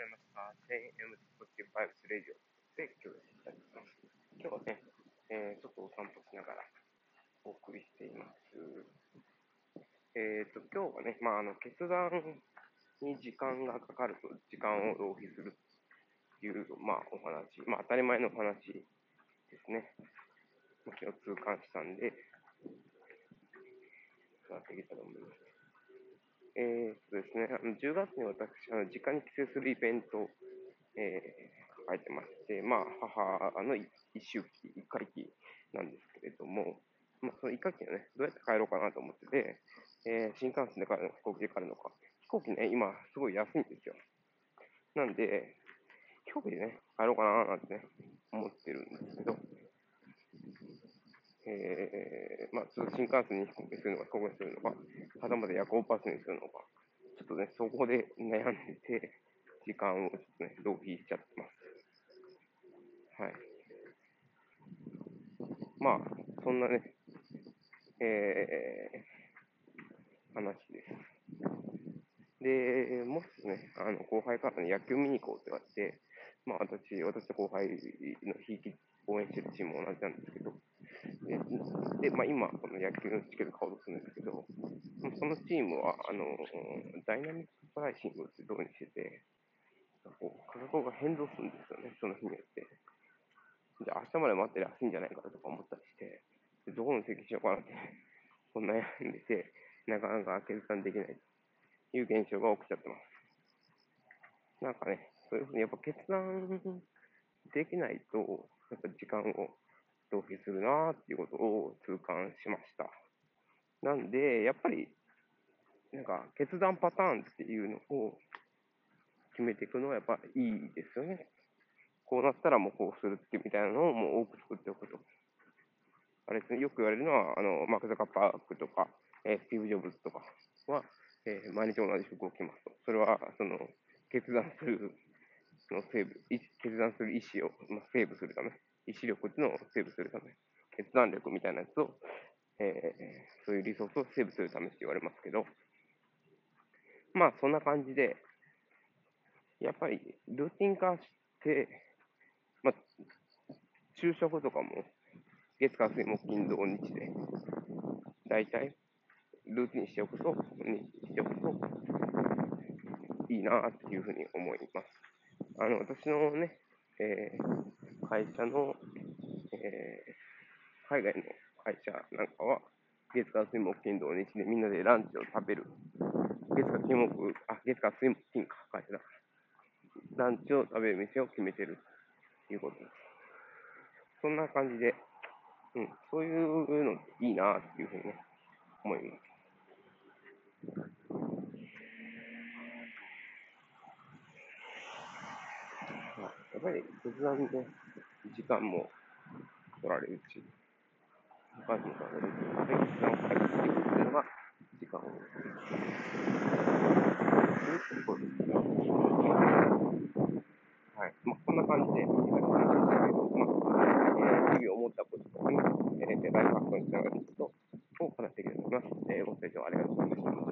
まりました。10M ポジティブバイブスレディオで今日やっていたいと思います。今日はね、えー、ちょっとお散歩しながらお送りしています。えっ、ー、と、今日はね、まあ、あの、決断に時間がかかると時間を浪費するっていう、まあ、お話、まあ、当たり前のお話ですね。昨日痛感したんで、やっていけたと思います。えー、とですね、10月に私、あの実家に帰省するイベントを、えー、抱えてまして、まあ、母の一周期、一回期なんですけれども、まあ、その一回期はね、どうやって帰ろうかなと思ってて、えー、新幹線で帰るのか、飛行機で帰るのか。飛行機ね、今、すごい安いんですよ。なんで、飛行機でね、帰ろうかななんてね、思ってるんですけど、えー、まあ、ちょっと新幹線に飛行機するのか、飛行機するのか、はたまた夜行バスにするのか、ちょっとね、そこで悩んでて、時間をちょっとね、浪費しちゃってます。はい。まあ、そんなね、えー、話です。で、もしね、あの、後輩から野球見に行こうって言われて、まあ私、私と後輩のひいき応援してるチームも同じなんですけど、で、でまあ、今、この野球のチケット買おうとするんですけど、そのチームは、あの、ダイナミックプライシングって導入してて、こう価格が変動するんですよね、その日によって。じゃあ、明日まで待ってりゃ安いんじゃないかとか思ったりして、でどこの席しようかなって、こん悩んでて、なかなか決断できないという現象が起きちゃってます。なんかね、そういうふうにやっぱ決断できないと、やっぱ時間を浪費するなっていうことを痛感しました。なんで、やっぱり、なんか決断パターンっていうのを決めていくのはやっぱいいですよね。こうなったらもうこうするってみたいなのをもう多く作っておくと。あれですね、よく言われるのは、あの、マーク・ザカッパークとか、えー、スティーブ・ジョブズとかは、えー、毎日同じ服を着ますと。それは、その、決断するのセーブ、決断する意思を、まあ、セーブするため。意志力っていうのをセーブするため、決断力みたいなやつを、えー、そういうリソースをセーブするためって言われますけど、まあそんな感じで、やっぱりルーティン化して、まあ、昼食とかも月火水木金土日で、大体ルーティンしておくと、にしておくと、いいなっていうふうに思います。あの、私のね、えー会社の、えー、海外の会社なんかは、月火水木金土日でみんなでランチを食べる。月火水木、あ、月火水木金か、会社だ。ランチを食べる店を決めてるということです。そんな感じで、うん、そういうのいいなっていうふうにね、思います。やっぱり決断で、時間も取られるし、時間も取られるし、で、時間を返していくっていうのが、時間を取るっていうことですね。はい。まあ、こんな感じで、今の話したけど、まあ、えー、日々思ったこととかね、えー、ライフハックにつながることを話していきたいと思います。えー、ご清聴ありがとうございます。